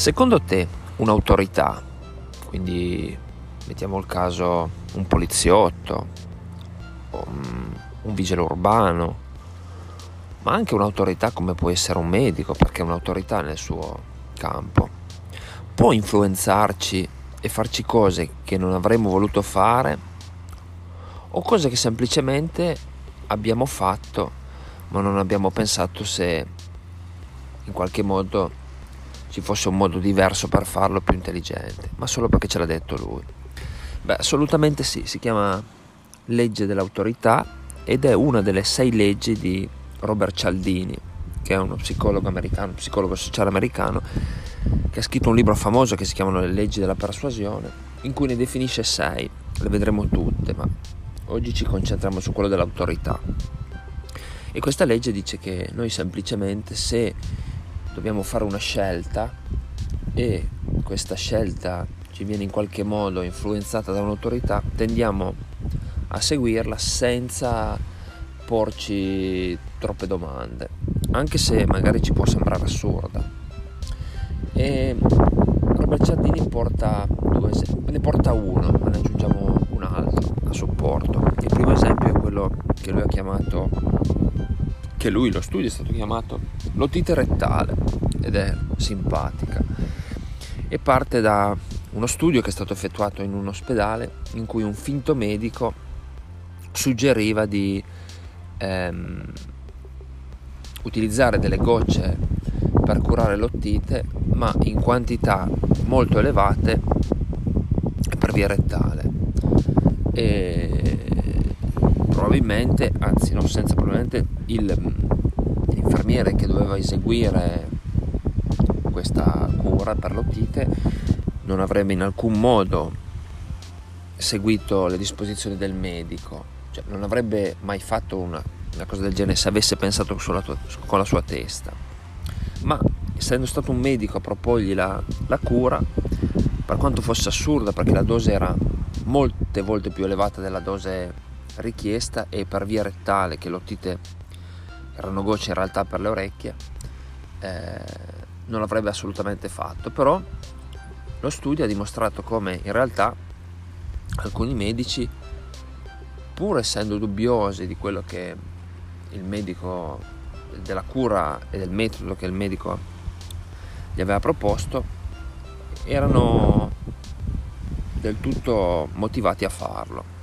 Secondo te un'autorità, quindi mettiamo il caso un poliziotto, un, un vigile urbano, ma anche un'autorità come può essere un medico, perché è un'autorità nel suo campo, può influenzarci e farci cose che non avremmo voluto fare o cose che semplicemente abbiamo fatto ma non abbiamo pensato se in qualche modo ci fosse un modo diverso per farlo più intelligente, ma solo perché ce l'ha detto lui. Beh, assolutamente sì, si chiama legge dell'autorità ed è una delle sei leggi di Robert Cialdini, che è uno psicologo americano, psicologo sociale americano, che ha scritto un libro famoso che si chiamano Le leggi della persuasione, in cui ne definisce sei, le vedremo tutte, ma oggi ci concentriamo su quello dell'autorità. E questa legge dice che noi semplicemente se dobbiamo fare una scelta e questa scelta ci viene in qualche modo influenzata da un'autorità, tendiamo a seguirla senza porci troppe domande, anche se magari ci può sembrare assurda. E Robert Cialdini porta due esempi, ne porta uno, ma ne aggiungiamo un altro a supporto. Il primo esempio è quello che lui ha chiamato che lui, lo studio è stato chiamato l'otite rettale ed è simpatica. E parte da uno studio che è stato effettuato in un ospedale in cui un finto medico suggeriva di ehm, utilizzare delle gocce per curare l'ottite ma in quantità molto elevate per via rettale. E probabilmente, anzi no, senza probabilmente, il, l'infermiere che doveva eseguire questa cura per l'otite non avrebbe in alcun modo seguito le disposizioni del medico, cioè non avrebbe mai fatto una, una cosa del genere se avesse pensato tua, con la sua testa. Ma essendo stato un medico a proporgli la, la cura, per quanto fosse assurda perché la dose era molte volte più elevata della dose richiesta e per via rettale che l'otite erano gocce in realtà per le orecchie eh, non l'avrebbe assolutamente fatto. Però lo studio ha dimostrato come in realtà alcuni medici pur essendo dubbiosi di quello che il medico della cura e del metodo che il medico gli aveva proposto erano del tutto motivati a farlo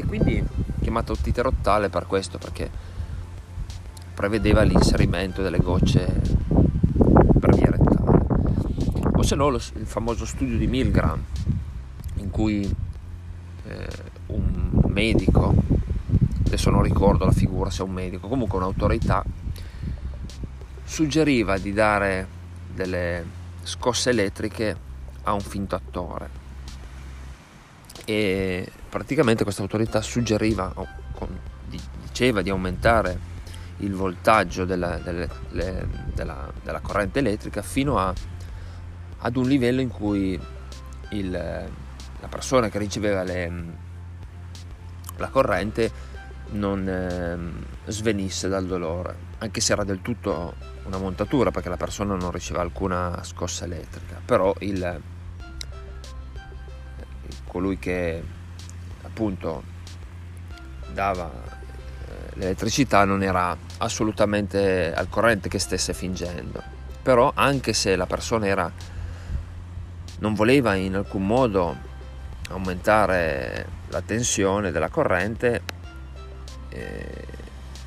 e quindi chiamato otite rottale per questo perché prevedeva l'inserimento delle gocce per via rettale. O se no lo, il famoso studio di Milgram in cui eh, un medico adesso non ricordo la figura se è un medico comunque un'autorità suggeriva di dare delle scosse elettriche a un finto attore e praticamente questa autorità suggeriva o diceva di aumentare il voltaggio della, delle, le, della, della corrente elettrica fino a, ad un livello in cui il, la persona che riceveva le, la corrente non eh, svenisse dal dolore, anche se era del tutto una montatura perché la persona non riceveva alcuna scossa elettrica, però il, colui che appunto dava eh, l'elettricità non era assolutamente al corrente che stesse fingendo. Però anche se la persona era, non voleva in alcun modo aumentare la tensione della corrente, eh,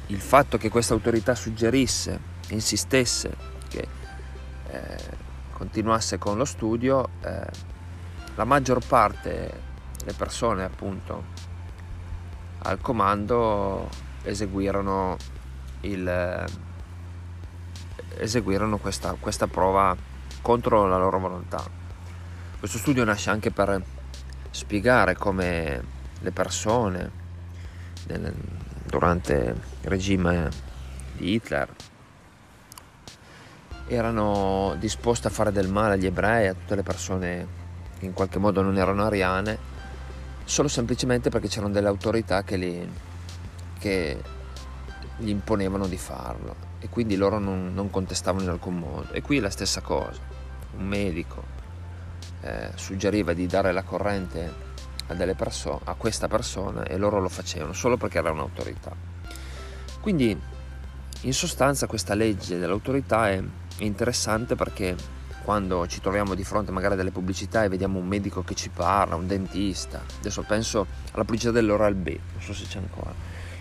il fatto che questa autorità suggerisse, insistesse che eh, continuasse con lo studio, eh, la maggior parte delle persone appunto al comando eseguirono, il, eseguirono questa, questa prova contro la loro volontà. Questo studio nasce anche per spiegare come le persone nel, durante il regime di Hitler erano disposte a fare del male agli ebrei, a tutte le persone in qualche modo non erano ariane, solo semplicemente perché c'erano delle autorità che, li, che gli imponevano di farlo e quindi loro non, non contestavano in alcun modo. E qui è la stessa cosa. un medico eh, suggeriva di dare la corrente a, perso- a questa persona e loro lo facevano solo perché era un'autorità. Quindi in sostanza questa legge dell'autorità è interessante perché quando ci troviamo di fronte magari a delle pubblicità e vediamo un medico che ci parla, un dentista, adesso penso alla pubblicità dell'Oral B, non so se c'è ancora,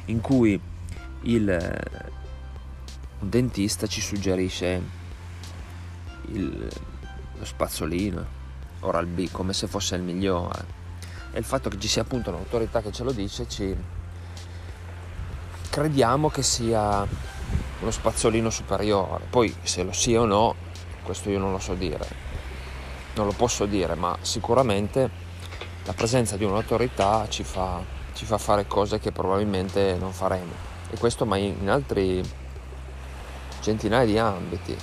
in cui il, dentista ci suggerisce il, lo spazzolino Oral B come se fosse il migliore. E il fatto che ci sia appunto un'autorità che ce lo dice ci crediamo che sia uno spazzolino superiore. Poi se lo sia o no questo io non lo so dire, non lo posso dire, ma sicuramente la presenza di un'autorità ci fa, ci fa fare cose che probabilmente non faremo. E questo ma in altri centinaia di ambiti.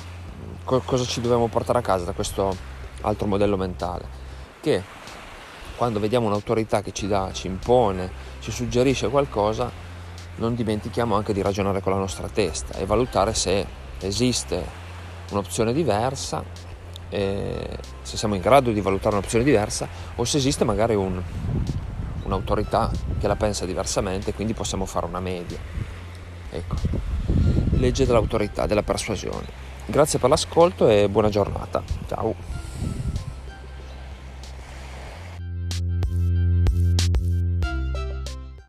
cosa ci dobbiamo portare a casa da questo altro modello mentale? Che quando vediamo un'autorità che ci dà, ci impone, ci suggerisce qualcosa, non dimentichiamo anche di ragionare con la nostra testa e valutare se esiste un'opzione diversa, eh, se siamo in grado di valutare un'opzione diversa o se esiste magari un, un'autorità che la pensa diversamente, quindi possiamo fare una media. Ecco, legge dell'autorità, della persuasione. Grazie per l'ascolto e buona giornata. Ciao.